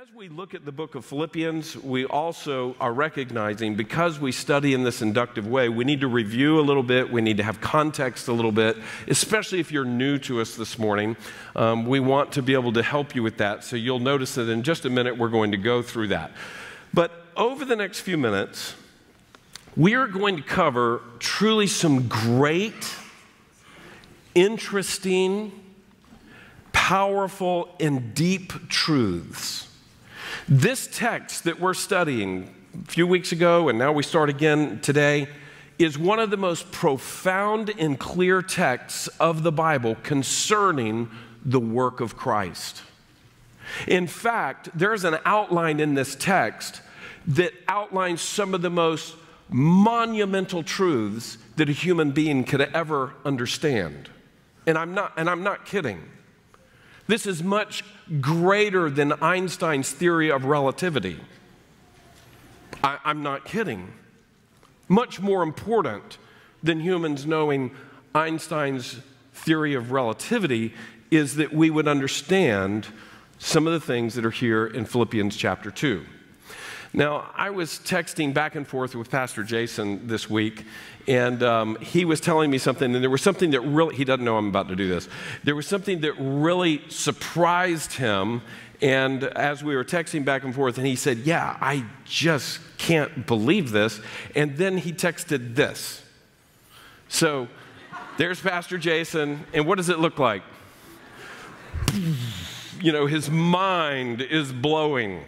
as we look at the book of Philippians, we also are recognizing because we study in this inductive way, we need to review a little bit, we need to have context a little bit, especially if you're new to us this morning. Um, we want to be able to help you with that. So you'll notice that in just a minute, we're going to go through that. But over the next few minutes, we are going to cover truly some great, interesting, powerful, and deep truths this text that we're studying a few weeks ago, and now we start again today, is one of the most profound and clear texts of the Bible concerning the work of Christ. In fact, there's an outline in this text that outlines some of the most monumental truths that a human being could ever understand. And I'm not, and I'm not kidding. This is much greater than Einstein's theory of relativity. I, am not kidding. Much more important than humans knowing Einstein's theory of relativity is that we would understand some of the things that are here in Philippians chapter 2. Now, I was texting back and forth with Pastor Jason this week, and um, he was telling me something, and there was something that really, he doesn't know I'm about to do this. There was something that really surprised him. And as we were texting back and forth, and he said, Yeah, I just can't believe this. And then he texted this. So there's Pastor Jason, and what does it look like? You know, his mind is blowing.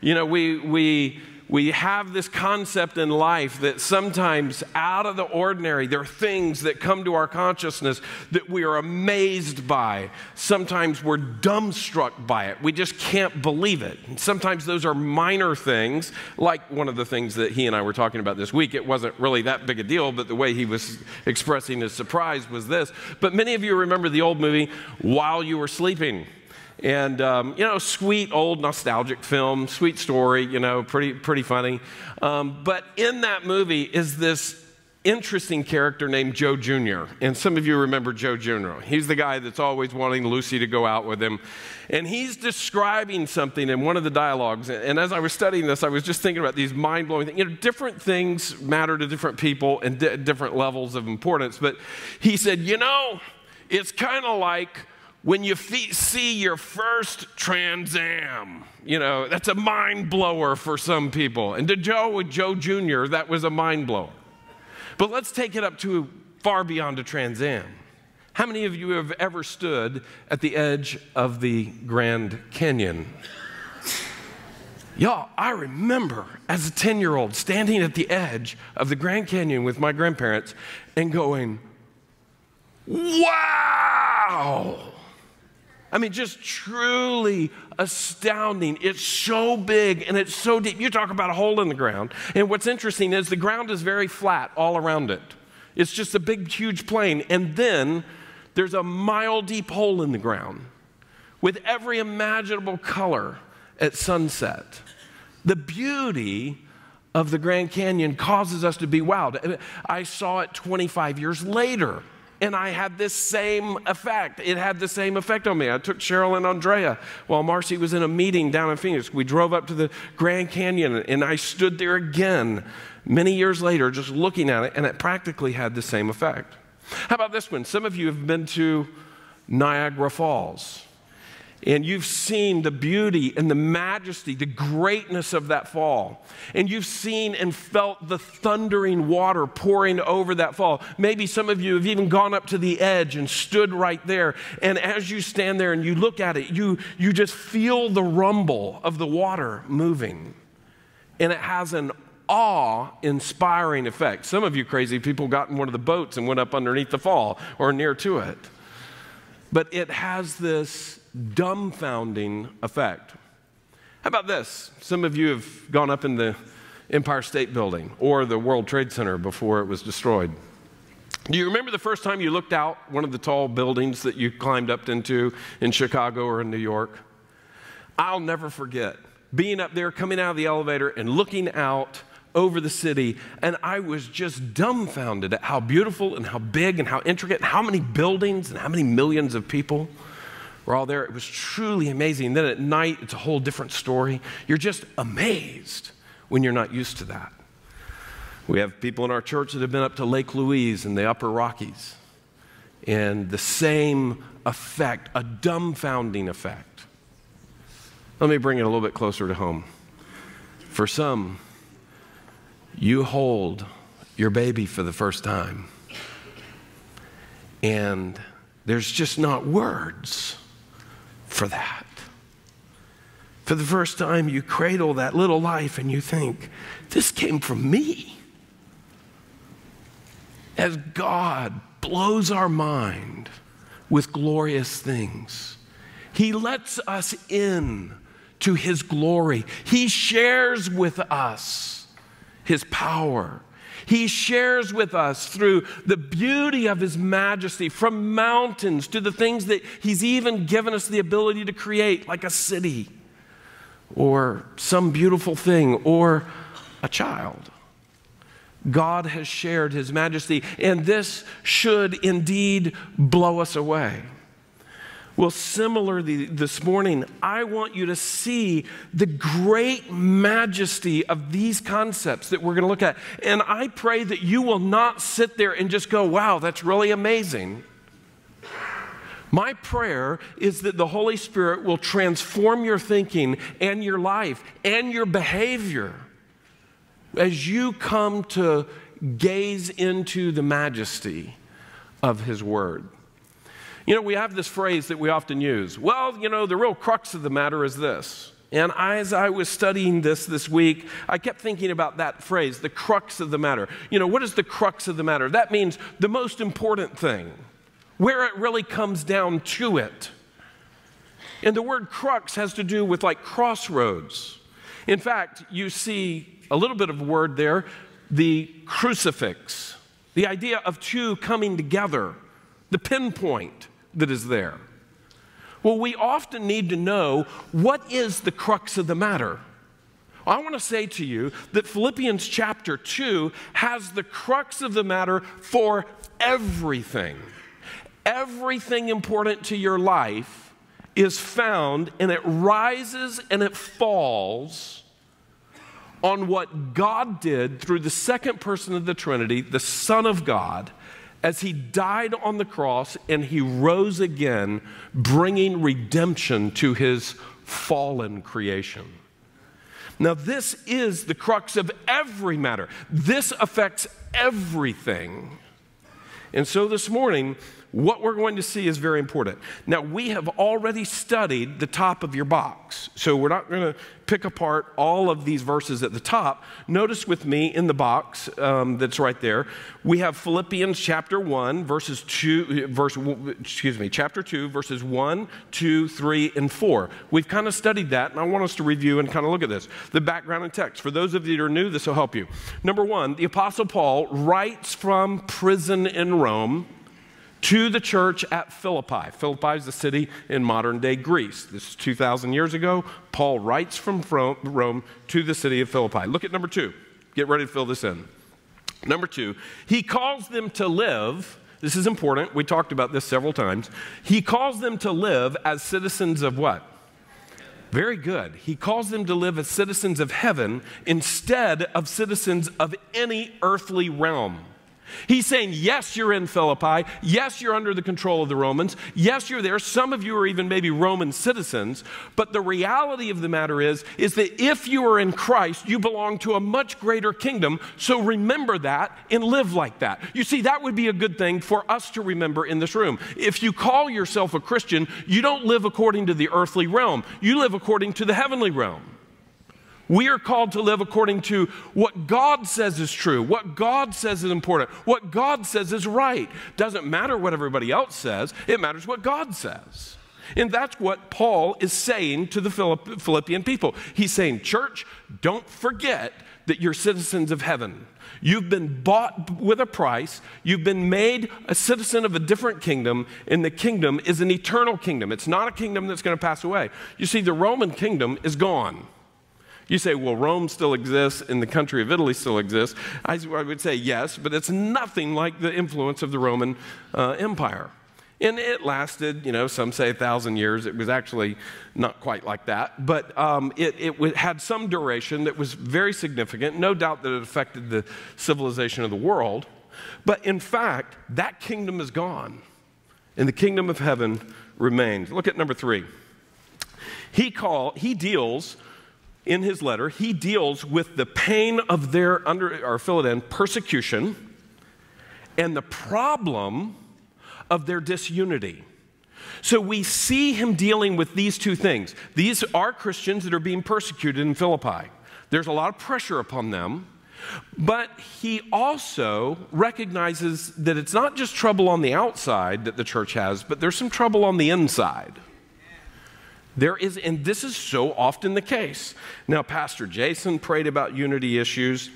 You know, we, we, we have this concept in life that sometimes out of the ordinary, there are things that come to our consciousness that we are amazed by. Sometimes we're dumbstruck by it. We just can't believe it. And sometimes those are minor things, like one of the things that he and I were talking about this week. It wasn't really that big a deal, but the way he was expressing his surprise was this. But many of you remember the old movie, While You Were Sleeping. And, um, you know, sweet old nostalgic film, sweet story, you know, pretty, pretty funny. Um, but in that movie is this interesting character named Joe Jr. And some of you remember Joe Jr. He's the guy that's always wanting Lucy to go out with him. And he's describing something in one of the dialogues. And as I was studying this, I was just thinking about these mind blowing things. You know, different things matter to different people and di- different levels of importance. But he said, you know, it's kind of like when you see your first Trans Am. You know, that's a mind blower for some people. And to Joe, with Joe Jr., that was a mind blower. But let's take it up to far beyond a Trans Am. How many of you have ever stood at the edge of the Grand Canyon? Y'all, I remember as a 10 year old standing at the edge of the Grand Canyon with my grandparents and going, wow! I mean, just truly astounding. It's so big and it's so deep. You talk about a hole in the ground. And what's interesting is the ground is very flat all around it. It's just a big, huge plain. And then there's a mile deep hole in the ground with every imaginable color at sunset. The beauty of the Grand Canyon causes us to be wowed. I saw it 25 years later and I had this same effect. It had the same effect on me. I took Cheryl and Andrea while Marcy was in a meeting down in Phoenix. We drove up to the Grand Canyon and I stood there again many years later just looking at it, and it practically had the same effect. How about this one? Some of you have been to Niagara Falls and you've seen the beauty and the majesty, the greatness of that fall. And you've seen and felt the thundering water pouring over that fall. Maybe some of you have even gone up to the edge and stood right there. And as you stand there and you look at it, you, you just feel the rumble of the water moving. And it has an awe inspiring effect. Some of you crazy people got in one of the boats and went up underneath the fall or near to it. But it has this dumbfounding effect. How about this? Some of you have gone up in the Empire State Building or the World Trade Center before it was destroyed. Do you remember the first time you looked out one of the tall buildings that you climbed up into in Chicago or in New York? I'll never forget being up there, coming out of the elevator, and looking out over the city, and I was just dumbfounded at how beautiful and how big and how intricate, and how many buildings and how many millions of people We're all there. It was truly amazing. Then at night, it's a whole different story. You're just amazed when you're not used to that. We have people in our church that have been up to Lake Louise in the upper Rockies, and the same effect, a dumbfounding effect. Let me bring it a little bit closer to home. For some, you hold your baby for the first time, and there's just not words for that. For the first time, you cradle that little life and you think, this came from me. As God blows our mind with glorious things, He lets us in to His glory. He shares with us His power. He shares with us through the beauty of His majesty, from mountains to the things that He's even given us the ability to create, like a city or some beautiful thing or a child. God has shared His majesty, and this should indeed blow us away. Well, similarly, this morning, I want you to see the great majesty of these concepts that we're going to look at. And I pray that you will not sit there and just go, wow, that's really amazing. My prayer is that the Holy Spirit will transform your thinking and your life and your behavior as you come to gaze into the majesty of His Word. You know, we have this phrase that we often use. Well, you know, the real crux of the matter is this. And as I was studying this this week, I kept thinking about that phrase, the crux of the matter. You know, what is the crux of the matter? That means the most important thing, where it really comes down to it. And the word crux has to do with like crossroads. In fact, you see a little bit of a word there, the crucifix, the idea of two coming together, the pinpoint that is there? Well, we often need to know what is the crux of the matter. I want to say to you that Philippians chapter 2 has the crux of the matter for everything. Everything important to your life is found and it rises and it falls on what God did through the second person of the Trinity, the Son of God, as he died on the cross and he rose again, bringing redemption to his fallen creation. Now, this is the crux of every matter. This affects everything. And so this morning, what we're going to see is very important. Now, we have already studied the top of your box, so we're not going to pick apart all of these verses at the top. Notice with me in the box um, that's right there, we have Philippians chapter 1, verses 2, verse, excuse me, chapter 2, verses 1, 2, 3, and 4. We've kind of studied that, and I want us to review and kind of look at this. The background and text. For those of you that are new, this will help you. Number one, the Apostle Paul writes from prison in Rome to the church at Philippi. Philippi is a city in modern day Greece. This is 2,000 years ago. Paul writes from Rome to the city of Philippi. Look at number two. Get ready to fill this in. Number two, he calls them to live. This is important. We talked about this several times. He calls them to live as citizens of what? Very good. He calls them to live as citizens of heaven instead of citizens of any earthly realm. He's saying, yes, you're in Philippi. Yes, you're under the control of the Romans. Yes, you're there. Some of you are even maybe Roman citizens. But the reality of the matter is, is that if you are in Christ, you belong to a much greater kingdom. So remember that and live like that. You see, that would be a good thing for us to remember in this room. If you call yourself a Christian, you don't live according to the earthly realm. You live according to the heavenly realm. We are called to live according to what God says is true, what God says is important, what God says is right. Doesn't matter what everybody else says, it matters what God says. And that's what Paul is saying to the Philippian people. He's saying, Church, don't forget that you're citizens of heaven. You've been bought with a price. You've been made a citizen of a different kingdom, and the kingdom is an eternal kingdom. It's not a kingdom that's going to pass away. You see, the Roman kingdom is gone. You say, well, Rome still exists and the country of Italy still exists. I, would say yes, but it's nothing like the influence of the Roman uh, Empire. And it lasted, you know, some say a thousand years. It was actually not quite like that, but um, it, it had some duration that was very significant. No doubt that it affected the civilization of the world. But in fact, that kingdom is gone, and the kingdom of heaven remains. Look at number three. He call he deals in his letter. He deals with the pain of their under or fill persecution, and the problem of their disunity. So we see him dealing with these two things. These are Christians that are being persecuted in Philippi. There's a lot of pressure upon them, but he also recognizes that it's not just trouble on the outside that the church has, but there's some trouble on the inside. There is, and this is so often the case. Now, Pastor Jason prayed about unity issues.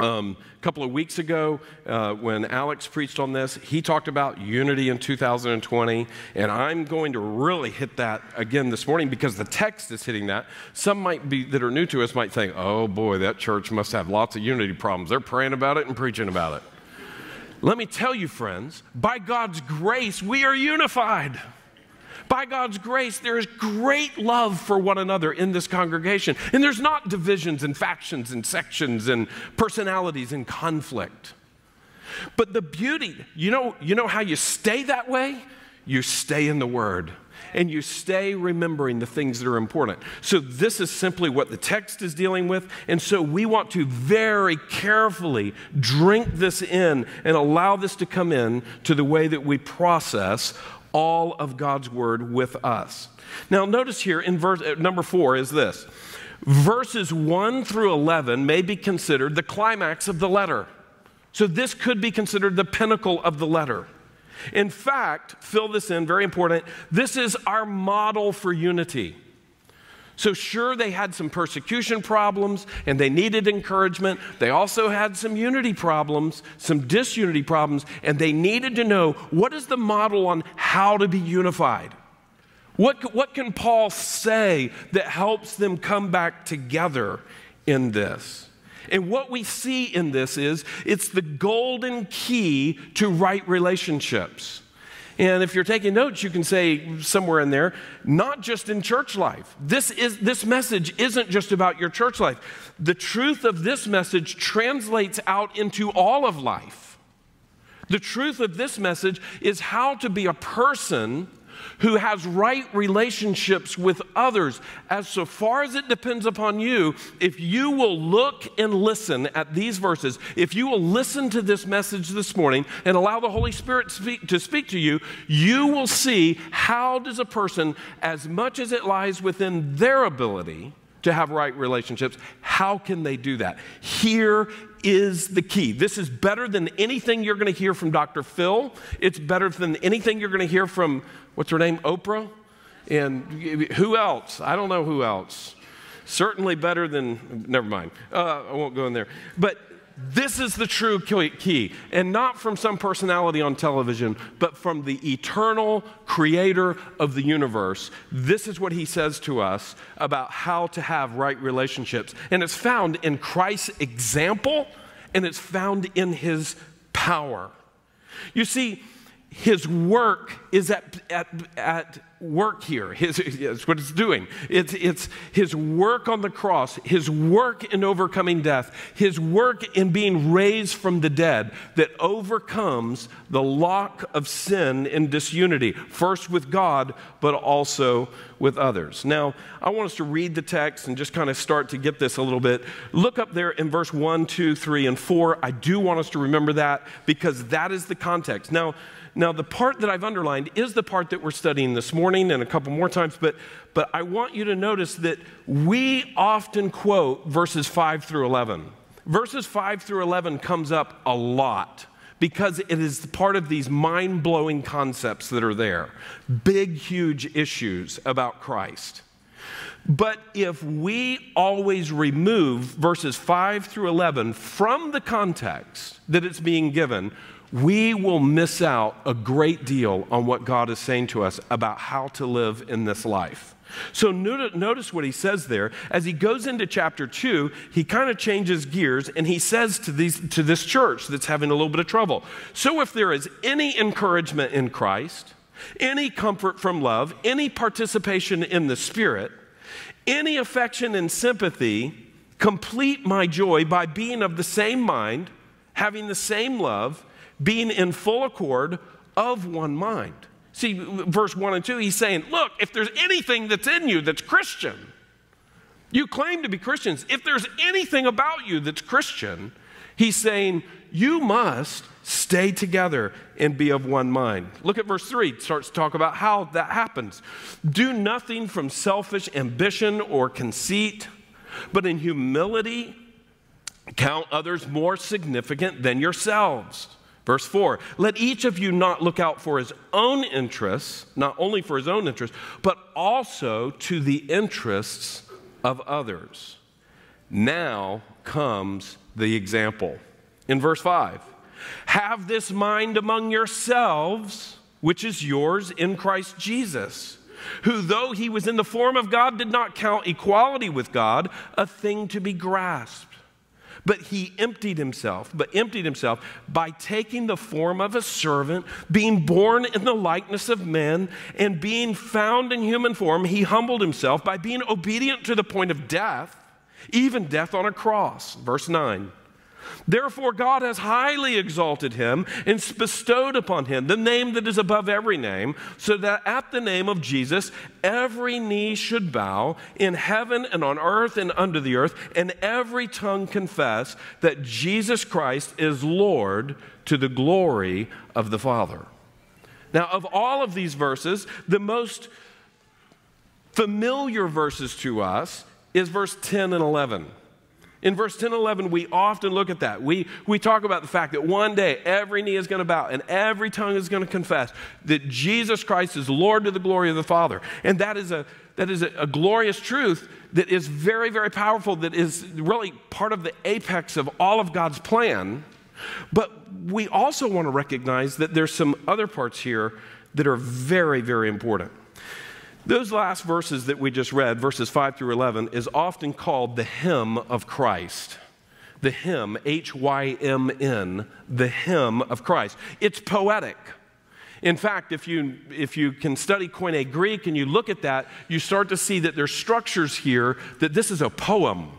Um, a couple of weeks ago, uh, when Alex preached on this, he talked about unity in 2020, and I'm going to really hit that again this morning because the text is hitting that. Some might be that are new to us might think, "Oh boy, that church must have lots of unity problems. They're praying about it and preaching about it." Let me tell you, friends, by God's grace, we are unified. By God's grace, there is great love for one another in this congregation. And there's not divisions and factions and sections and personalities and conflict. But the beauty, you know, you know how you stay that way? You stay in the Word and you stay remembering the things that are important. So, this is simply what the text is dealing with. And so, we want to very carefully drink this in and allow this to come in to the way that we process all of God's word with us. Now, notice here in verse uh, number four is this verses 1 through 11 may be considered the climax of the letter. So, this could be considered the pinnacle of the letter. In fact, fill this in, very important. This is our model for unity. So, sure, they had some persecution problems and they needed encouragement. They also had some unity problems, some disunity problems, and they needed to know what is the model on how to be unified? What, what can Paul say that helps them come back together in this? And what we see in this is it's the golden key to right relationships. And if you're taking notes, you can say somewhere in there, not just in church life. This, is, this message isn't just about your church life. The truth of this message translates out into all of life. The truth of this message is how to be a person who has right relationships with others. As so far as it depends upon you, if you will look and listen at these verses, if you will listen to this message this morning and allow the Holy Spirit speak, to speak to you, you will see how does a person, as much as it lies within their ability, to have right relationships. How can they do that? Here is the key. This is better than anything you're going to hear from Dr. Phil. It's better than anything you're going to hear from, what's her name, Oprah? And who else? I don't know who else. Certainly better than, never mind. Uh, I won't go in there. But this is the true key, and not from some personality on television, but from the eternal creator of the universe. This is what he says to us about how to have right relationships. And it's found in Christ's example, and it's found in his power. You see, his work is at, at, at work here. His, that's what it's doing. It's, it's his work on the cross, his work in overcoming death, his work in being raised from the dead that overcomes the lock of sin and disunity, first with God, but also with others. Now, I want us to read the text and just kind of start to get this a little bit. Look up there in verse 1, 2, 3, and 4. I do want us to remember that because that is the context. Now, now, the part that I've underlined is the part that we're studying this morning and a couple more times, but, but I want you to notice that we often quote verses 5 through 11. Verses 5 through 11 comes up a lot because it is part of these mind blowing concepts that are there. Big, huge issues about Christ. But if we always remove verses 5 through 11 from the context that it's being given, we will miss out a great deal on what God is saying to us about how to live in this life. So notice what he says there. As he goes into chapter 2, he kind of changes gears and he says to, these, to this church that's having a little bit of trouble So if there is any encouragement in Christ, any comfort from love, any participation in the Spirit, any affection and sympathy, complete my joy by being of the same mind, having the same love, being in full accord of one mind. See, verse 1 and 2, he's saying, Look, if there's anything that's in you that's Christian, you claim to be Christians. If there's anything about you that's Christian, he's saying, You must stay together and be of one mind. Look at verse 3, it starts to talk about how that happens. Do nothing from selfish ambition or conceit, but in humility count others more significant than yourselves. Verse 4 Let each of you not look out for his own interests, not only for his own interests, but also to the interests of others. Now comes the example. In verse 5 Have this mind among yourselves, which is yours in Christ Jesus, who, though he was in the form of God, did not count equality with God a thing to be grasped but he emptied himself, but emptied himself by taking the form of a servant, being born in the likeness of men, and being found in human form, he humbled himself by being obedient to the point of death, even death on a cross. Verse 9. Therefore, God has highly exalted him and bestowed upon him the name that is above every name, so that at the name of Jesus every knee should bow in heaven and on earth and under the earth, and every tongue confess that Jesus Christ is Lord to the glory of the Father. Now, of all of these verses, the most familiar verses to us is verse 10 and 11. In verse 10 and 11, we often look at that. We, we talk about the fact that one day every knee is going to bow and every tongue is going to confess that Jesus Christ is Lord to the glory of the Father. And that is a, that is a, a glorious truth that is very, very powerful, that is really part of the apex of all of God's plan. But we also want to recognize that there's some other parts here that are very, very important. Those last verses that we just read, verses 5 through 11, is often called the hymn of Christ. The hymn, H Y M N, the hymn of Christ. It's poetic. In fact, if you, if you can study Koine Greek and you look at that, you start to see that there's structures here that this is a poem.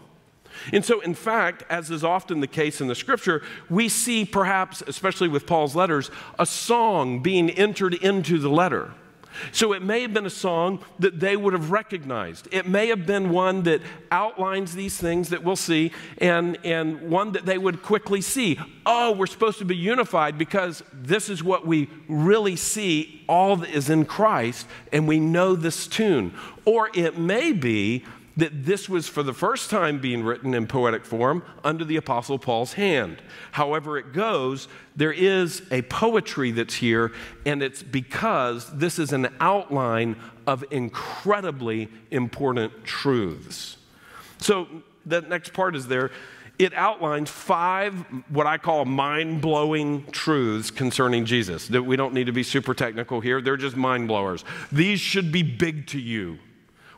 And so, in fact, as is often the case in the scripture, we see perhaps, especially with Paul's letters, a song being entered into the letter. So it may have been a song that they would have recognized. It may have been one that outlines these things that we'll see, and, and one that they would quickly see. Oh, we're supposed to be unified because this is what we really see, all that is in Christ, and we know this tune. Or it may be that this was for the first time being written in poetic form under the Apostle Paul's hand. However, it goes, there is a poetry that's here, and it's because this is an outline of incredibly important truths. So, the next part is there. It outlines five, what I call mind blowing truths concerning Jesus. That we don't need to be super technical here, they're just mind blowers. These should be big to you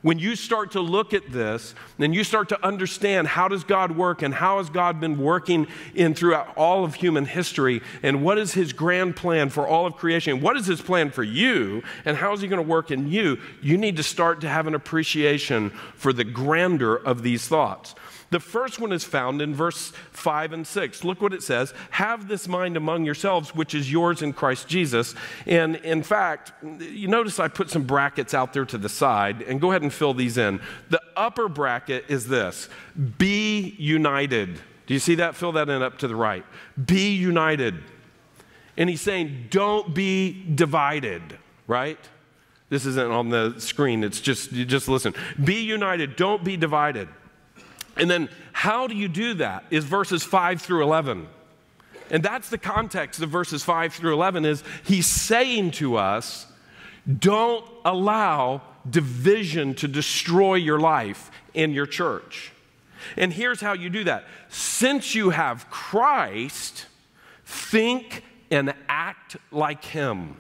when you start to look at this and you start to understand how does God work and how has God been working in throughout all of human history and what is his grand plan for all of creation? What is his plan for you and how is he going to work in you? You need to start to have an appreciation for the grandeur of these thoughts. The first one is found in verse 5 and 6. Look what it says Have this mind among yourselves, which is yours in Christ Jesus. And in fact, you notice I put some brackets out there to the side, and go ahead and fill these in. The upper bracket is this Be united. Do you see that? Fill that in up to the right. Be united. And he's saying, Don't be divided, right? This isn't on the screen. It's just, you just listen. Be united. Don't be divided. And then, how do you do that? Is verses 5 through 11. And that's the context of verses 5 through 11 is he's saying to us, don't allow division to destroy your life in your church. And here's how you do that. Since you have Christ, think and act like him.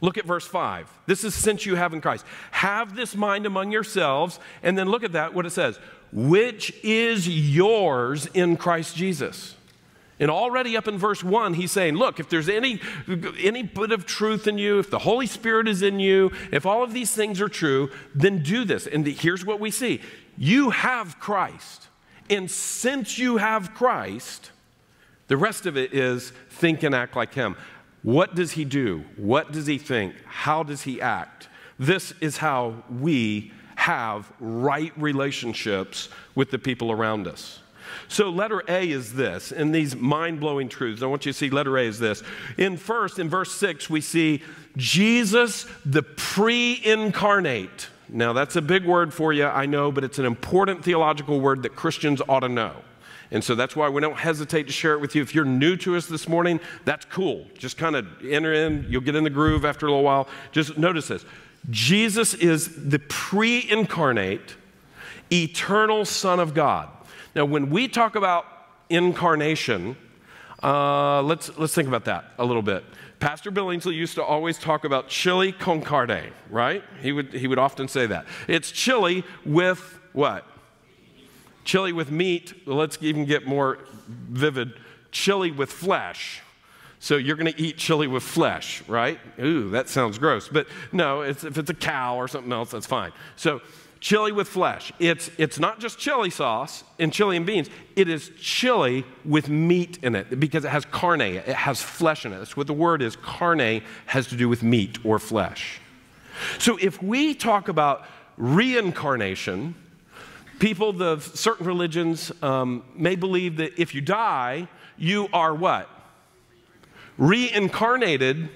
Look at verse 5. This is since you have in Christ. Have this mind among yourselves, and then look at that, what it says which is yours in Christ Jesus. And already up in verse 1, he's saying, Look, if there's any, any bit of truth in you, if the Holy Spirit is in you, if all of these things are true, then do this. And here's what we see you have Christ. And since you have Christ, the rest of it is think and act like him. What does he do? What does he think? How does he act? This is how we have right relationships with the people around us. So, letter A is this, in these mind blowing truths. I want you to see letter A is this. In first, in verse 6, we see Jesus, the pre incarnate. Now, that's a big word for you, I know, but it's an important theological word that Christians ought to know. And so that's why we don't hesitate to share it with you. If you're new to us this morning, that's cool. Just kind of enter in, you'll get in the groove after a little while. Just notice this Jesus is the pre incarnate, eternal Son of God. Now, when we talk about incarnation, uh, let's, let's think about that a little bit. Pastor Billingsley used to always talk about chili con carne, right? He would, he would often say that. It's chili with what? Chili with meat. Let's even get more vivid. Chili with flesh. So you're going to eat chili with flesh, right? Ooh, that sounds gross. But no, it's, if it's a cow or something else, that's fine. So chili with flesh. It's, it's not just chili sauce and chili and beans, it is chili with meat in it because it has carne, it has flesh in it. That's what the word is. Carne has to do with meat or flesh. So if we talk about reincarnation, people of certain religions um, may believe that if you die, you are what? Reincarnated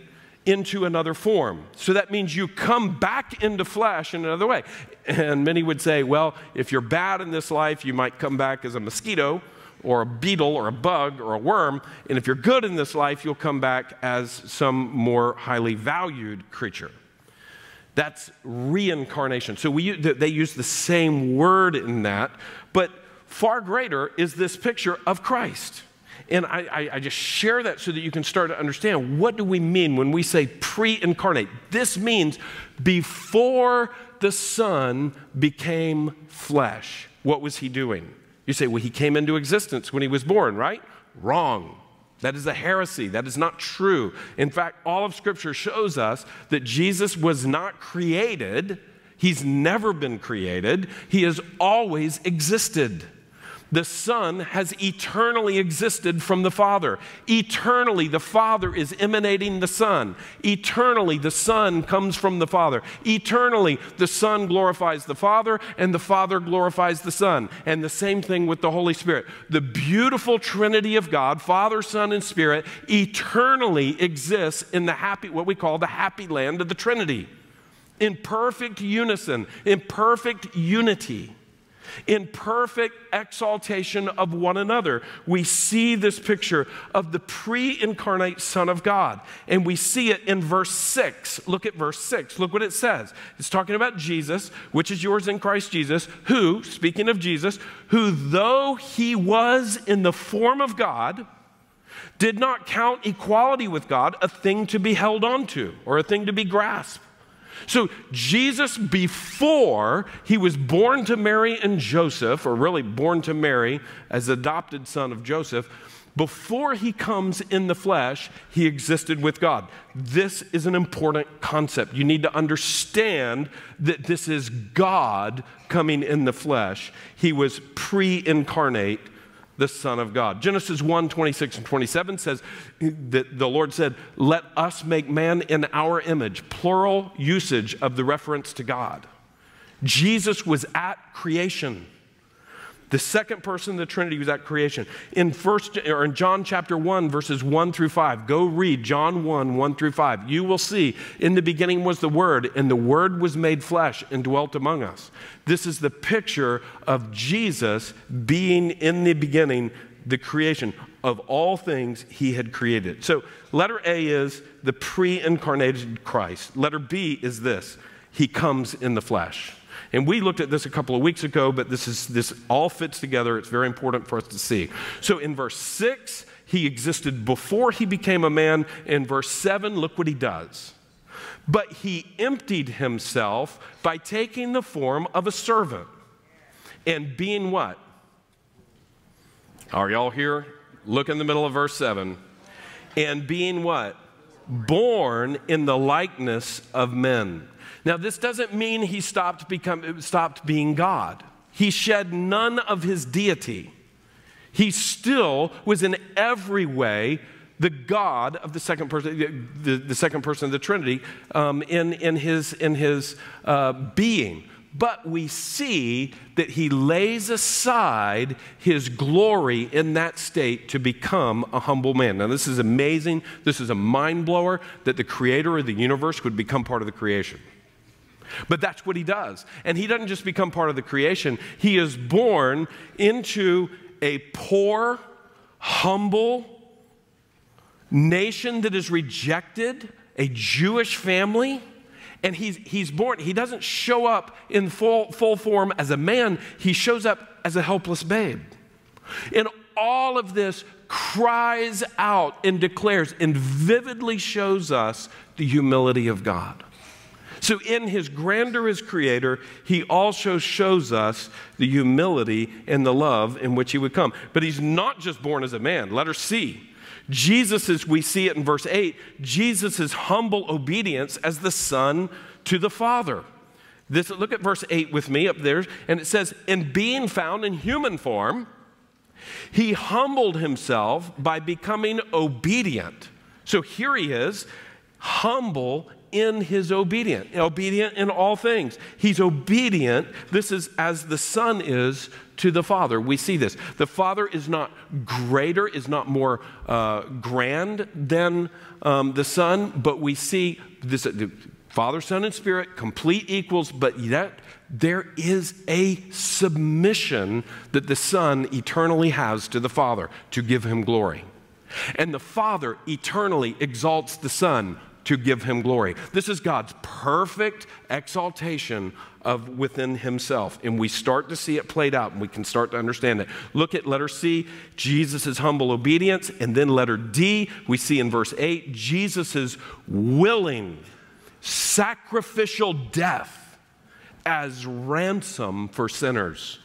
into another form. So that means you come back into flesh in another way. And many would say, well, if you're bad in this life, you might come back as a mosquito or a beetle or a bug or a worm. And if you're good in this life, you'll come back as some more highly valued creature. That's reincarnation. So we, they use the same word in that, but far greater is this picture of Christ. And I, I, I, just share that so that you can start to understand what do we mean when we say pre-incarnate. This means before the Son became flesh. What was he doing? You say, well, he came into existence when he was born, right? Wrong. That is a heresy. That is not true. In fact, all of Scripture shows us that Jesus was not created. He's never been created. He has always existed. The Son has eternally existed from the Father. Eternally, the Father is emanating the Son. Eternally, the Son comes from the Father. Eternally, the Son glorifies the Father, and the Father glorifies the Son. And the same thing with the Holy Spirit. The beautiful Trinity of God, Father, Son, and Spirit, eternally exists in the happy, what we call the happy land of the Trinity. In perfect unison, in perfect unity in perfect exaltation of one another. We see this picture of the pre incarnate Son of God, and we see it in verse 6. Look at verse 6. Look what it says. It's talking about Jesus, which is yours in Christ Jesus, who, speaking of Jesus, who though he was in the form of God, did not count equality with God a thing to be held onto or a thing to be grasped so, Jesus, before he was born to Mary and Joseph, or really born to Mary as adopted son of Joseph, before he comes in the flesh, he existed with God. This is an important concept. You need to understand that this is God coming in the flesh. He was pre incarnate the Son of God. Genesis 1 26 and 27 says that the Lord said, Let us make man in our image, plural usage of the reference to God. Jesus was at creation. The second person of the Trinity was at creation. In first or in John chapter 1 verses 1 through 5. Go read John 1 1 through 5. You will see in the beginning was the word and the word was made flesh and dwelt among us. This is the picture of Jesus being in the beginning the creation of all things he had created. So letter A is the pre-incarnated Christ. Letter B is this. He comes in the flesh. And we looked at this a couple of weeks ago, but this, is, this all fits together. It's very important for us to see. So in verse 6, he existed before he became a man. In verse 7, look what he does. But he emptied himself by taking the form of a servant and being what? Are y'all here? Look in the middle of verse 7. And being what? Born in the likeness of men. Now, this doesn't mean he stopped, become, stopped being God. He shed none of his deity. He still was in every way the God of the second person, the, the second person of the Trinity um, in, in his, in his uh, being. But we see that he lays aside his glory in that state to become a humble man. Now, this is amazing. This is a mind blower that the creator of the universe would become part of the creation. But that's what he does. And he doesn't just become part of the creation, he is born into a poor, humble, nation that is rejected, a Jewish family. And he's, he's born, he doesn't show up in full, full form as a man, he shows up as a helpless babe. And all of this cries out and declares and vividly shows us the humility of God. So, in his grandeur as creator, he also shows us the humility and the love in which he would come. But he's not just born as a man. Letter C. Jesus is, we see it in verse 8, Jesus' humble obedience as the Son to the Father. This, look at verse 8 with me up there, and it says, In being found in human form, he humbled himself by becoming obedient. So here he is, humble in his obedient, obedient in all things. He's obedient. This is as the Son is to the Father. We see this. The Father is not greater, is not more uh, grand than um, the Son, but we see this the Father, Son, and Spirit, complete equals, but yet there is a submission that the Son eternally has to the Father to give him glory. And the Father eternally exalts the Son to give him glory. This is God's perfect exaltation of within himself. And we start to see it played out and we can start to understand it. Look at letter C, Jesus' humble obedience. And then letter D, we see in verse 8, Jesus' willing sacrificial death as ransom for sinners.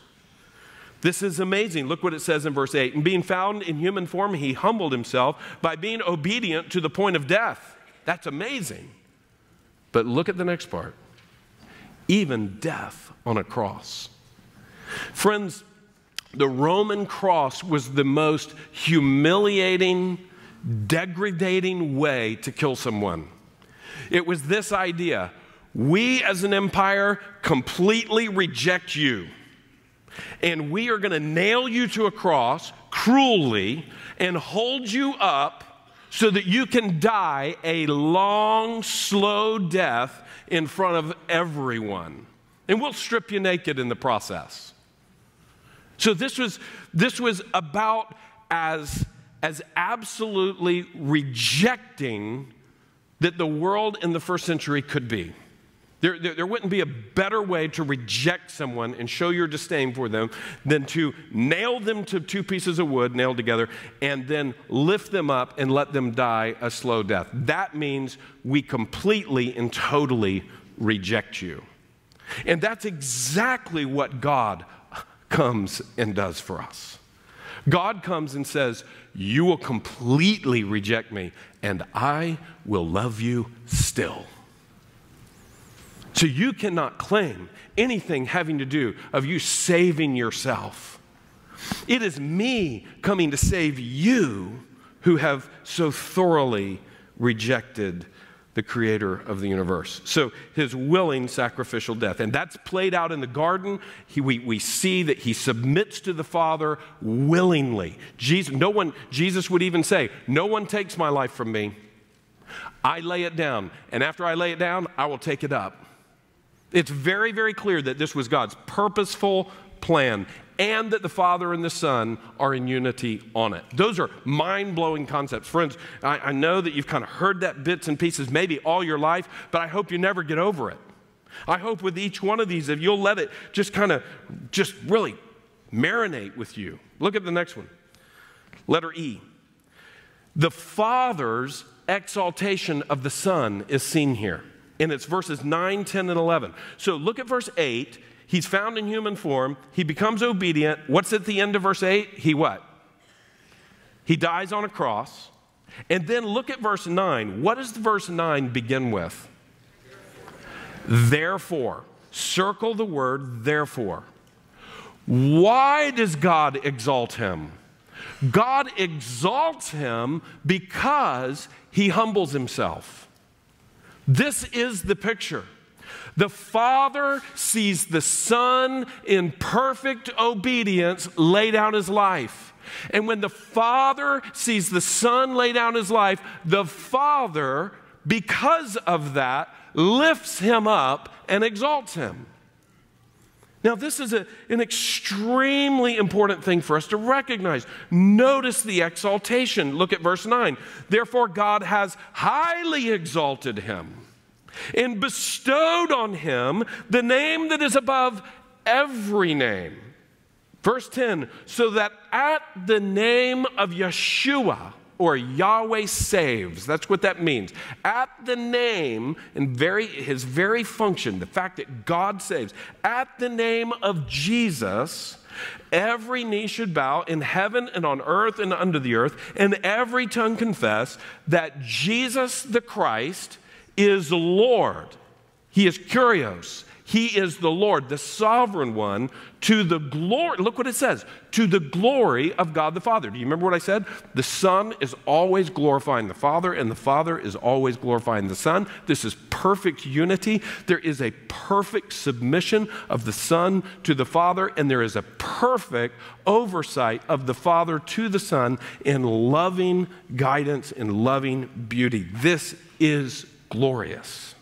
This is amazing. Look what it says in verse 8. And being found in human form, he humbled himself by being obedient to the point of death that's amazing. But look at the next part even death on a cross. Friends, the Roman cross was the most humiliating, degrading way to kill someone. It was this idea we as an empire completely reject you. And we are going to nail you to a cross cruelly and hold you up so that you can die a long, slow death in front of everyone. And we'll strip you naked in the process. So this was, this was about as, as absolutely rejecting that the world in the first century could be. There, there, there, wouldn't be a better way to reject someone and show your disdain for them than to nail them to two pieces of wood nailed together and then lift them up and let them die a slow death. That means we completely and totally reject you. And that's exactly what God comes and does for us. God comes and says, You will completely reject me, and I will love you still. So you cannot claim anything having to do of you saving yourself. It is me coming to save you who have so thoroughly rejected the creator of the universe. So his willing sacrificial death. And that's played out in the garden. He, we, we see that he submits to the Father willingly. Jesus, no one, Jesus would even say, No one takes my life from me. I lay it down. And after I lay it down, I will take it up. It's very, very clear that this was God's purposeful plan and that the Father and the Son are in unity on it. Those are mind blowing concepts. Friends, I, I, know that you've kind of heard that bits and pieces maybe all your life, but I hope you never get over it. I hope with each one of these, if you'll let it just kind of, just really marinate with you. Look at the next one. Letter E. The Father's exaltation of the Son is seen here and it's verses 9, 10, and 11. So look at verse 8. He's found in human form. He becomes obedient. What's at the end of verse 8? He what? He dies on a cross. And then look at verse 9. What does verse 9 begin with? Therefore. Circle the word therefore. Why does God exalt him? God exalts him because he humbles himself. This is the picture. The Father sees the Son in perfect obedience lay down his life. And when the Father sees the Son lay down his life, the Father, because of that, lifts him up and exalts him. Now, this is a, an extremely important thing for us to recognize. Notice the exaltation. Look at verse 9. Therefore, God has highly exalted him and bestowed on him the name that is above every name. Verse 10 so that at the name of Yeshua, or Yahweh saves. That's what that means. At the name and very his very function, the fact that God saves, at the name of Jesus, every knee should bow in heaven and on earth and under the earth, and every tongue confess that Jesus the Christ is Lord. He is Kyrios. He is the Lord, the sovereign one, to the glory, look what it says, to the glory of God the Father. Do you remember what I said? The Son is always glorifying the Father, and the Father is always glorifying the Son. This is perfect unity. There is a perfect submission of the Son to the Father, and there is a perfect oversight of the Father to the Son in loving guidance and loving beauty. This is glorious.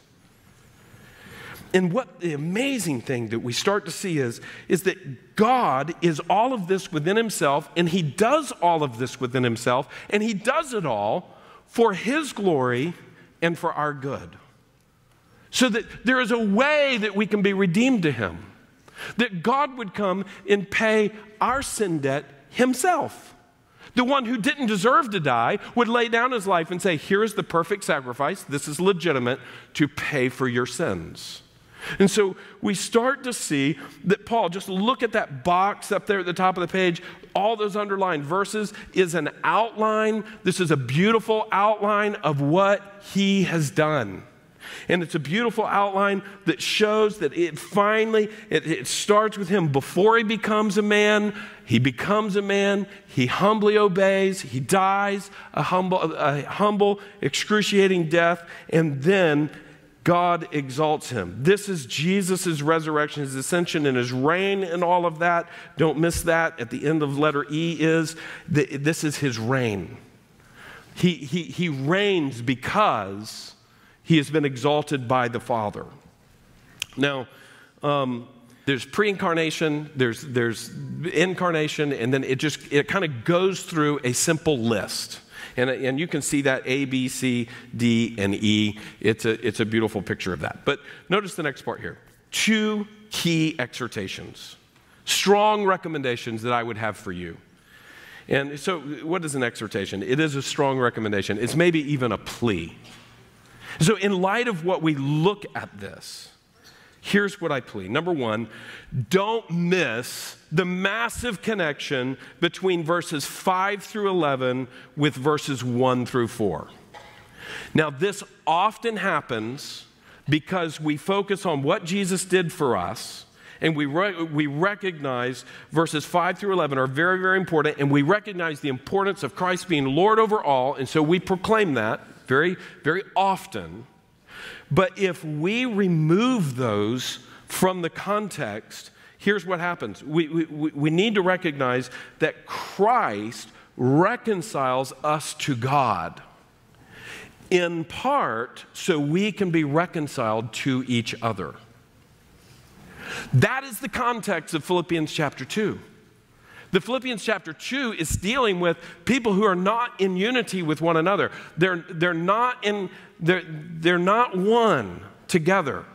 And what the amazing thing that we start to see is, is that God is all of this within himself, and he does all of this within himself, and he does it all for his glory and for our good. So that there is a way that we can be redeemed to him, that God would come and pay our sin debt himself. The one who didn't deserve to die would lay down his life and say, Here is the perfect sacrifice. This is legitimate to pay for your sins. And so we start to see that Paul, just look at that box up there at the top of the page, all those underlined verses is an outline. This is a beautiful outline of what he has done. And it's a beautiful outline that shows that it finally, it, it, starts with him before he becomes a man. He becomes a man. He humbly obeys. He dies a humble, a humble excruciating death. And then God exalts him. This is Jesus' resurrection, his ascension, and his reign, and all of that. Don't miss that. At the end of letter E is this is his reign. He, he, he reigns because he has been exalted by the Father. Now, um, there's pre-incarnation, there's, there's incarnation, and then it just it kind of goes through a simple list. And, and you can see that A, B, C, D, and E. It's a, it's a beautiful picture of that. But notice the next part here two key exhortations, strong recommendations that I would have for you. And so, what is an exhortation? It is a strong recommendation, it's maybe even a plea. So, in light of what we look at this, Here's what I plead. Number one, don't miss the massive connection between verses 5 through 11 with verses 1 through 4. Now, this often happens because we focus on what Jesus did for us and we, re- we recognize verses 5 through 11 are very, very important, and we recognize the importance of Christ being Lord over all, and so we proclaim that very, very often. But if we remove those from the context, here's what happens we, we, we need to recognize that Christ reconciles us to God in part so we can be reconciled to each other. That is the context of Philippians chapter 2. The Philippians chapter 2 is dealing with people who are not in unity with one another. They're, they're, not, in, they're, they're not one together.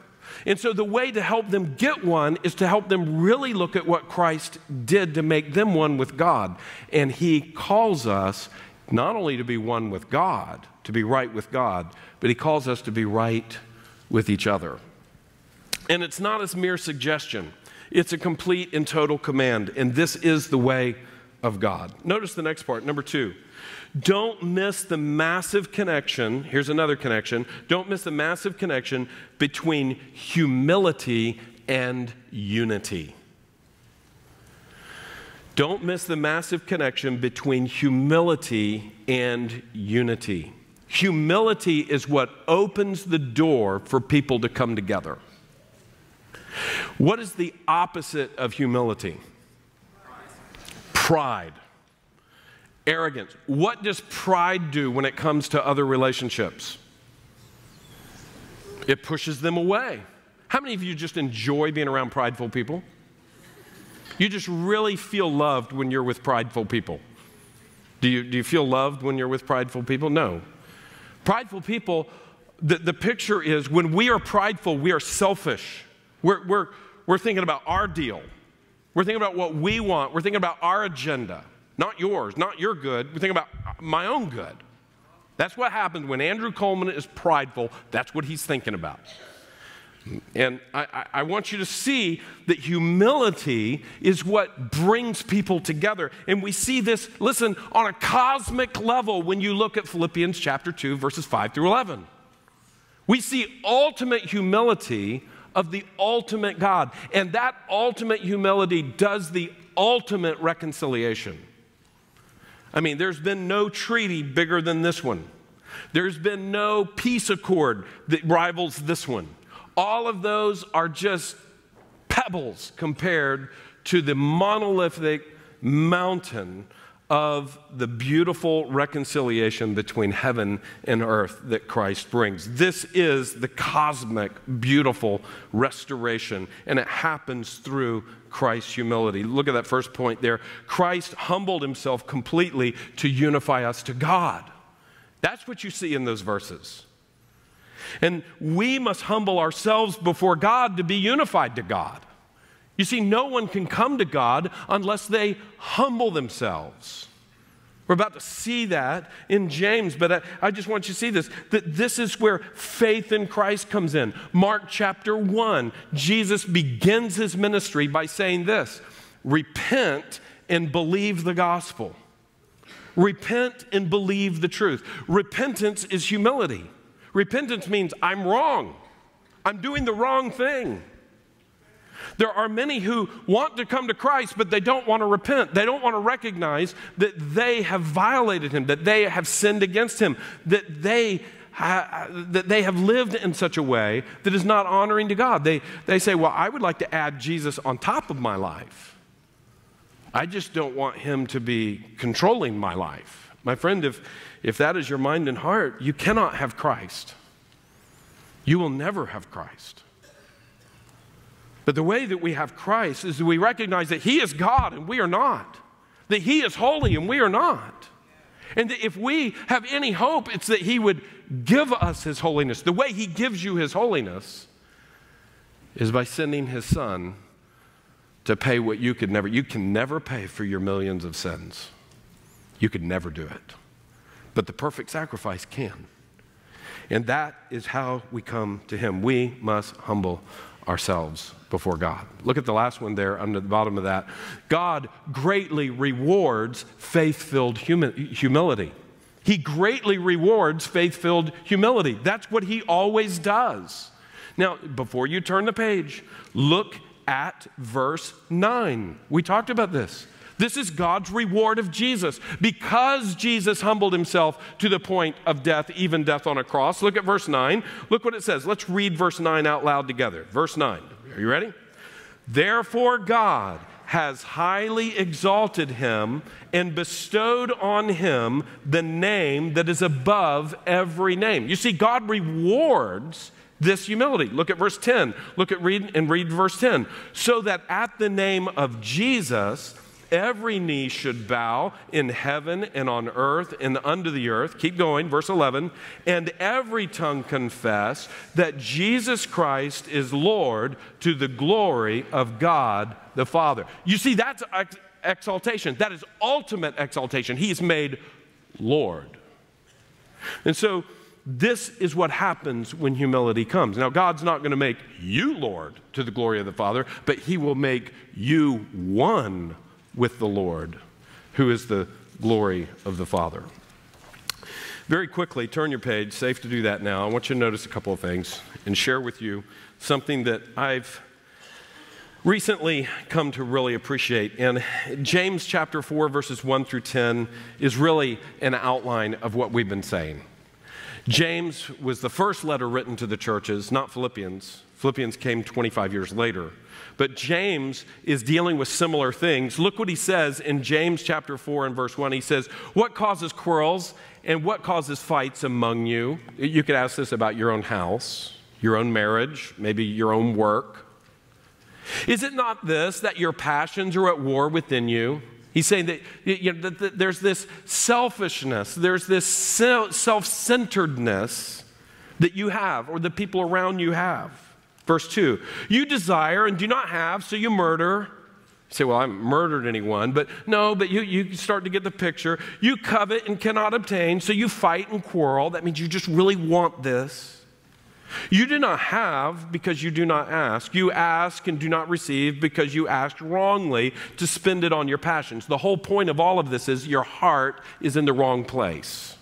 And so the way to help them get one is to help them really look at what Christ did to make them one with God. And He calls us not only to be one with God, to be right with God, but He calls us to be right with each other. And it's not a mere suggestion. It's a complete and total command. And this is the way of God. Notice the next part, number two. Don't miss the massive connection. Here's another connection. Don't miss the massive connection between humility and unity. Don't miss the massive connection between humility and unity. Humility is what opens the door for people to come together. What is the opposite of humility? Pride. Arrogance. What does pride do when it comes to other relationships? It pushes them away. How many of you just enjoy being around prideful people? You just really feel loved when you're with prideful people. Do you, do you feel loved when you're with prideful people? No. Prideful people, the, the picture is when we are prideful, we are selfish. We're, we're, we're thinking about our deal. We're thinking about what we want. We're thinking about our agenda, not yours, not your good. We're thinking about my own good. That's what happens when Andrew Coleman is prideful. That's what he's thinking about. And I, I, want you to see that humility is what brings people together. And we see this, listen, on a cosmic level when you look at Philippians chapter 2, verses 5 through 11. We see ultimate humility of the ultimate God. And that ultimate humility does the ultimate reconciliation. I mean, there's been no treaty bigger than this one. There's been no peace accord that rivals this one. All of those are just pebbles compared to the monolithic mountain of the beautiful reconciliation between heaven and earth that Christ brings. This is the cosmic, beautiful restoration, and it happens through Christ's humility. Look at that first point there. Christ humbled himself completely to unify us to God. That's what you see in those verses. And we must humble ourselves before God to be unified to God. You see, no one can come to God unless they humble themselves. We're about to see that in James, but I, I, just want you to see this that this is where faith in Christ comes in. Mark chapter 1, Jesus begins his ministry by saying this repent and believe the gospel. Repent and believe the truth. Repentance is humility. Repentance means I'm wrong. I'm doing the wrong thing. There are many who want to come to Christ, but they don't want to repent. They don't want to recognize that they have violated Him, that they have sinned against Him, that they, ha- that they have lived in such a way that is not honoring to God. They, they say, Well, I would like to add Jesus on top of my life. I just don't want Him to be controlling my life. My friend, if, if that is your mind and heart, you cannot have Christ. You will never have Christ. But the way that we have Christ is that we recognize that He is God and we are not, that He is holy and we are not. And that if we have any hope, it's that He would give us His holiness. The way He gives you His holiness is by sending His Son to pay what you could never. You can never pay for your millions of sins. You could never do it but the perfect sacrifice can. And that is how we come to Him. We must humble ourselves before God. Look at the last one there under the bottom of that. God greatly rewards faith filled humility. He greatly rewards faith filled humility. That's what He always does. Now, before you turn the page, look at verse 9. We talked about this. This is God's reward of Jesus. Because Jesus humbled himself to the point of death, even death on a cross. Look at verse 9. Look what it says. Let's read verse 9 out loud together. Verse 9. Are you ready? Therefore, God has highly exalted him and bestowed on him the name that is above every name. You see, God rewards this humility. Look at verse 10. Look at read and read verse 10. So that at the name of Jesus, Every knee should bow in heaven and on earth and under the earth. Keep going, verse 11. And every tongue confess that Jesus Christ is Lord to the glory of God the Father. You see, that's ex- exaltation. That is ultimate exaltation. He is made Lord. And so, this is what happens when humility comes. Now, God's not going to make you Lord to the glory of the Father, but He will make you one with the Lord, who is the glory of the Father. Very quickly, turn your page, safe to do that now. I want you to notice a couple of things and share with you something that I've recently come to really appreciate. And James chapter 4, verses 1 through 10 is really an outline of what we've been saying. James was the first letter written to the churches, not Philippians. Philippians came 25 years later. But James is dealing with similar things. Look what he says in James chapter 4 and verse 1. He says, What causes quarrels and what causes fights among you? You could ask this about your own house, your own marriage, maybe your own work. Is it not this that your passions are at war within you? He's saying that, you know, that, that there's this selfishness, there's this self centeredness that you have, or the people around you have. Verse 2 You desire and do not have, so you murder. You say, Well, I haven't murdered anyone. But no, but you, you start to get the picture. You covet and cannot obtain, so you fight and quarrel. That means you just really want this. You do not have because you do not ask. You ask and do not receive because you asked wrongly to spend it on your passions. The whole point of all of this is your heart is in the wrong place.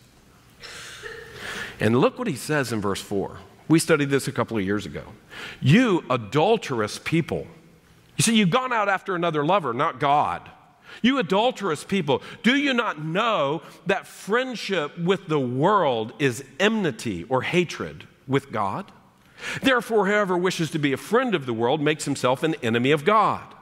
And look what he says in verse 4. We studied this a couple of years ago. You adulterous people. You see, you've gone out after another lover, not God. You adulterous people, do you not know that friendship with the world is enmity or hatred with God? Therefore, whoever wishes to be a friend of the world makes himself an enemy of God.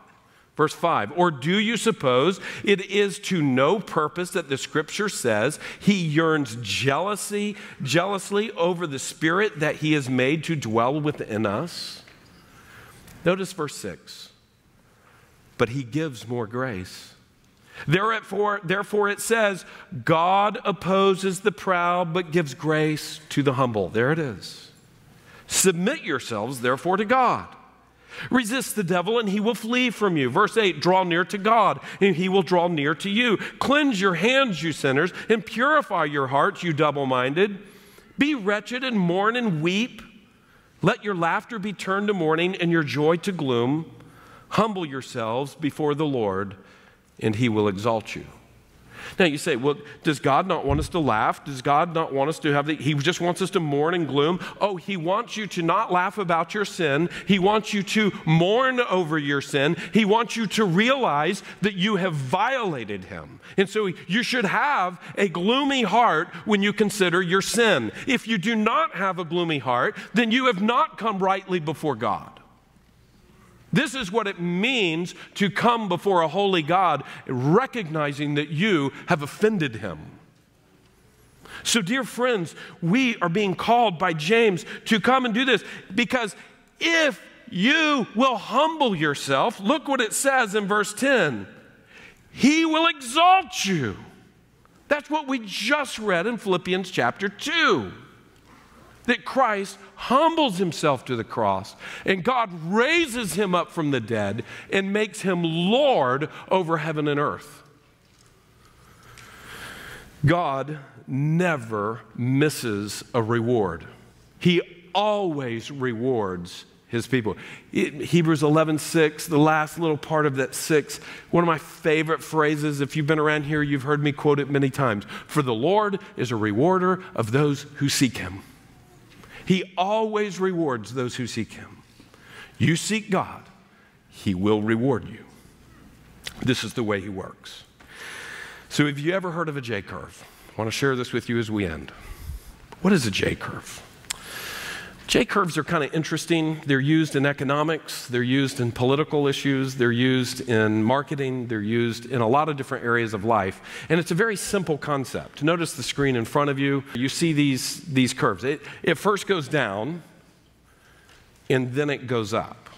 Verse 5 Or do you suppose it is to no purpose that the scripture says he yearns jealousy, jealously over the spirit that he has made to dwell within us? Notice verse 6 But he gives more grace. Therefore, therefore, it says, God opposes the proud but gives grace to the humble. There it is. Submit yourselves, therefore, to God. Resist the devil and he will flee from you. Verse 8 Draw near to God and he will draw near to you. Cleanse your hands, you sinners, and purify your hearts, you double minded. Be wretched and mourn and weep. Let your laughter be turned to mourning and your joy to gloom. Humble yourselves before the Lord, and he will exalt you. Now you say, well, does God not want us to laugh? Does God not want us to have the, he just wants us to mourn and gloom? Oh, he wants you to not laugh about your sin. He wants you to mourn over your sin. He wants you to realize that you have violated him. And so you should have a gloomy heart when you consider your sin. If you do not have a gloomy heart, then you have not come rightly before God. This is what it means to come before a holy God, recognizing that you have offended him. So, dear friends, we are being called by James to come and do this because if you will humble yourself, look what it says in verse 10 He will exalt you. That's what we just read in Philippians chapter 2 that Christ humbles himself to the cross and God raises him up from the dead and makes him Lord over heaven and earth. God never misses a reward. He always rewards his people. Hebrews 11, 6, the last little part of that 6, one of my favorite phrases. If you've been around here, you've heard me quote it many times. For the Lord is a rewarder of those who seek him. He always rewards those who seek Him. You seek God, He will reward you. This is the way He works. So, have you ever heard of a J curve? I want to share this with you as we end. What is a J curve? J curves are kind of interesting. They're used in economics, they're used in political issues, they're used in marketing, they're used in a lot of different areas of life. And it's a very simple concept. Notice the screen in front of you. You see these, these curves. It, it first goes down, and then it goes up.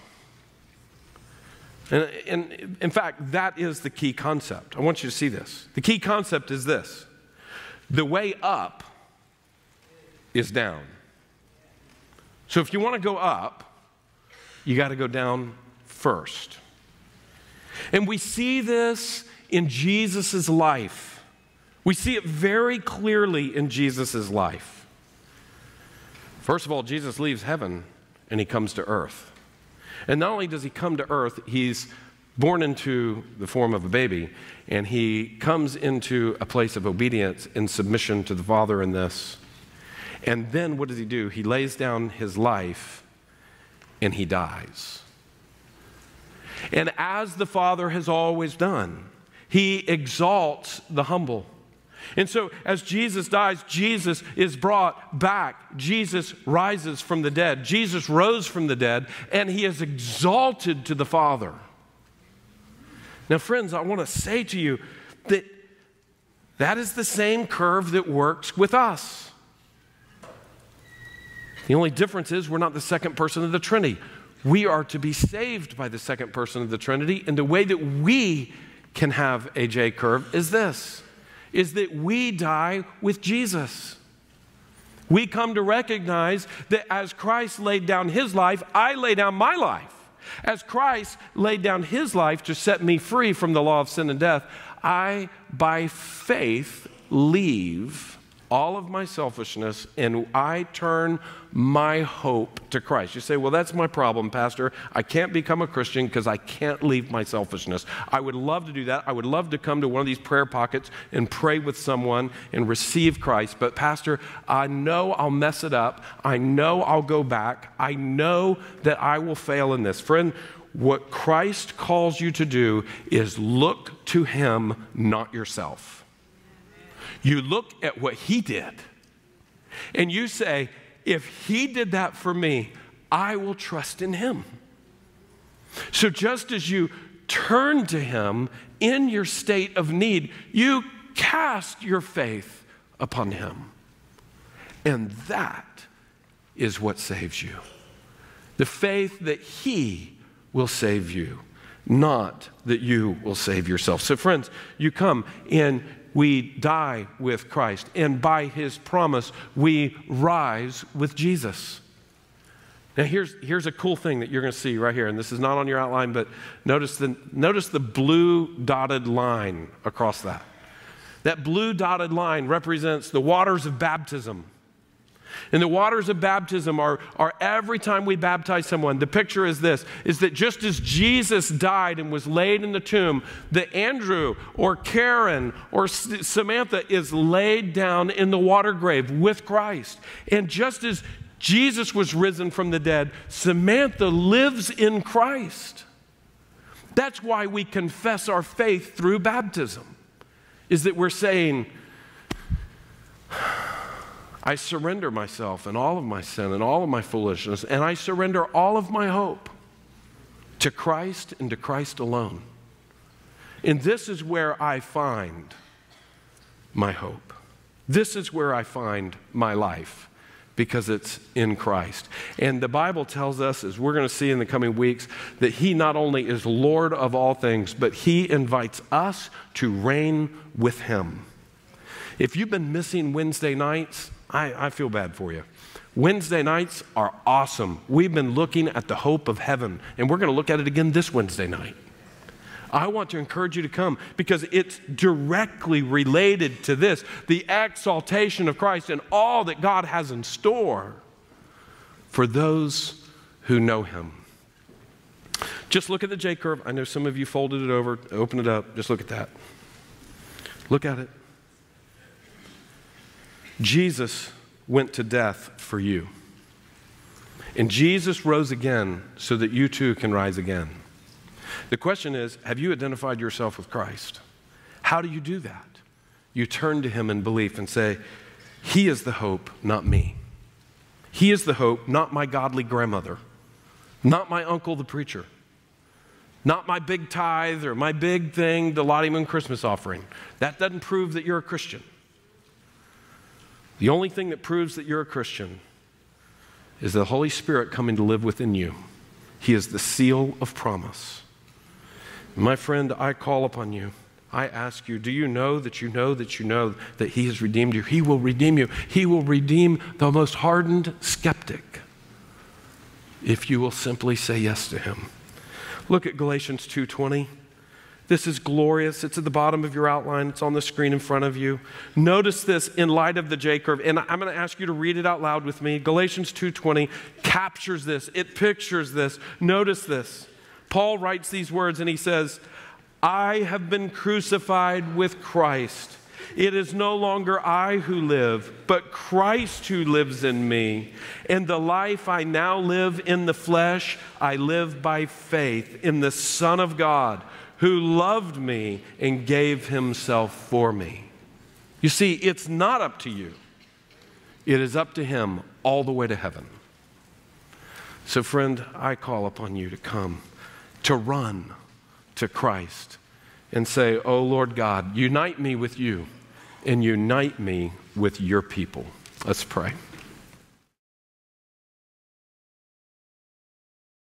And, and in fact, that is the key concept. I want you to see this. The key concept is this the way up is down. So if you want to go up, you got to go down first. And we see this in Jesus' life. We see it very clearly in Jesus' life. First of all, Jesus leaves heaven and he comes to earth. And not only does he come to earth, he's born into the form of a baby, and he comes into a place of obedience and submission to the Father in this. And then what does he do? He lays down his life and he dies. And as the Father has always done, he exalts the humble. And so, as Jesus dies, Jesus is brought back. Jesus rises from the dead. Jesus rose from the dead, and he is exalted to the Father. Now, friends, I want to say to you that that is the same curve that works with us. The only difference is we're not the second person of the Trinity. We are to be saved by the second person of the Trinity, and the way that we can have a J curve is this is that we die with Jesus. We come to recognize that as Christ laid down his life, I lay down my life. As Christ laid down his life to set me free from the law of sin and death, I, by faith, leave all of my selfishness and I turn my hope to Christ. You say, well, that's my problem, Pastor. I can't become a Christian because I can't leave my selfishness. I would love to do that. I would love to come to one of these prayer pockets and pray with someone and receive Christ. But, Pastor, I know I'll mess it up. I know I'll go back. I know that I will fail in this. Friend, what Christ calls you to do is look to Him, not yourself. You look at what He did and you say, if he did that for me, I will trust in him. So just as you turn to him in your state of need, you cast your faith upon him. And that is what saves you. The faith that he will save you, not that you will save yourself. So, friends, you come and we die with Christ. And by his promise, we rise with Jesus. Now, here's, here's a cool thing that you're going to see right here. And this is not on your outline, but notice the, notice the blue dotted line across that. That blue dotted line represents the waters of baptism. And the waters of baptism are, are every time we baptize someone, the picture is this is that just as Jesus died and was laid in the tomb, that Andrew or Karen or Samantha is laid down in the water grave with Christ. And just as Jesus was risen from the dead, Samantha lives in Christ. That's why we confess our faith through baptism, is that we're saying, I surrender myself and all of my sin and all of my foolishness, and I surrender all of my hope to Christ and to Christ alone. And this is where I find my hope. This is where I find my life because it's in Christ. And the Bible tells us, as we're going to see in the coming weeks, that He not only is Lord of all things, but He invites us to reign with Him. If you've been missing Wednesday nights, I, I feel bad for you. Wednesday nights are awesome. We've been looking at the hope of heaven, and we're going to look at it again this Wednesday night. I want to encourage you to come because it's directly related to this the exaltation of Christ and all that God has in store for those who know Him. Just look at the J curve. I know some of you folded it over, open it up. Just look at that. Look at it. Jesus went to death for you. And Jesus rose again so that you too can rise again. The question is have you identified yourself with Christ? How do you do that? You turn to Him in belief and say, He is the hope, not me. He is the hope, not my godly grandmother, not my uncle the preacher, not my big tithe or my big thing, the Lottie Moon Christmas offering. That doesn't prove that you're a Christian. The only thing that proves that you're a Christian is the Holy Spirit coming to live within you. He is the seal of promise. My friend, I call upon you. I ask you, do you know that you know that you know that He has redeemed you? He will redeem you. He will redeem the most hardened skeptic if you will simply say yes to Him. Look at Galatians 2:20. This is glorious. It's at the bottom of your outline. It's on the screen in front of you. Notice this in light of the J curve, and I'm going to ask you to read it out loud with me. Galatians 2:20 captures this. It pictures this. Notice this. Paul writes these words and he says, I have been crucified with Christ. It is no longer I who live, but Christ who lives in me. And the life I now live in the flesh, I live by faith in the Son of God who loved me and gave himself for me. You see, it's not up to you, it is up to him all the way to heaven. So, friend, I call upon you to come, to run to Christ and say, Oh Lord God, unite me with you and unite me with your people. Let's pray.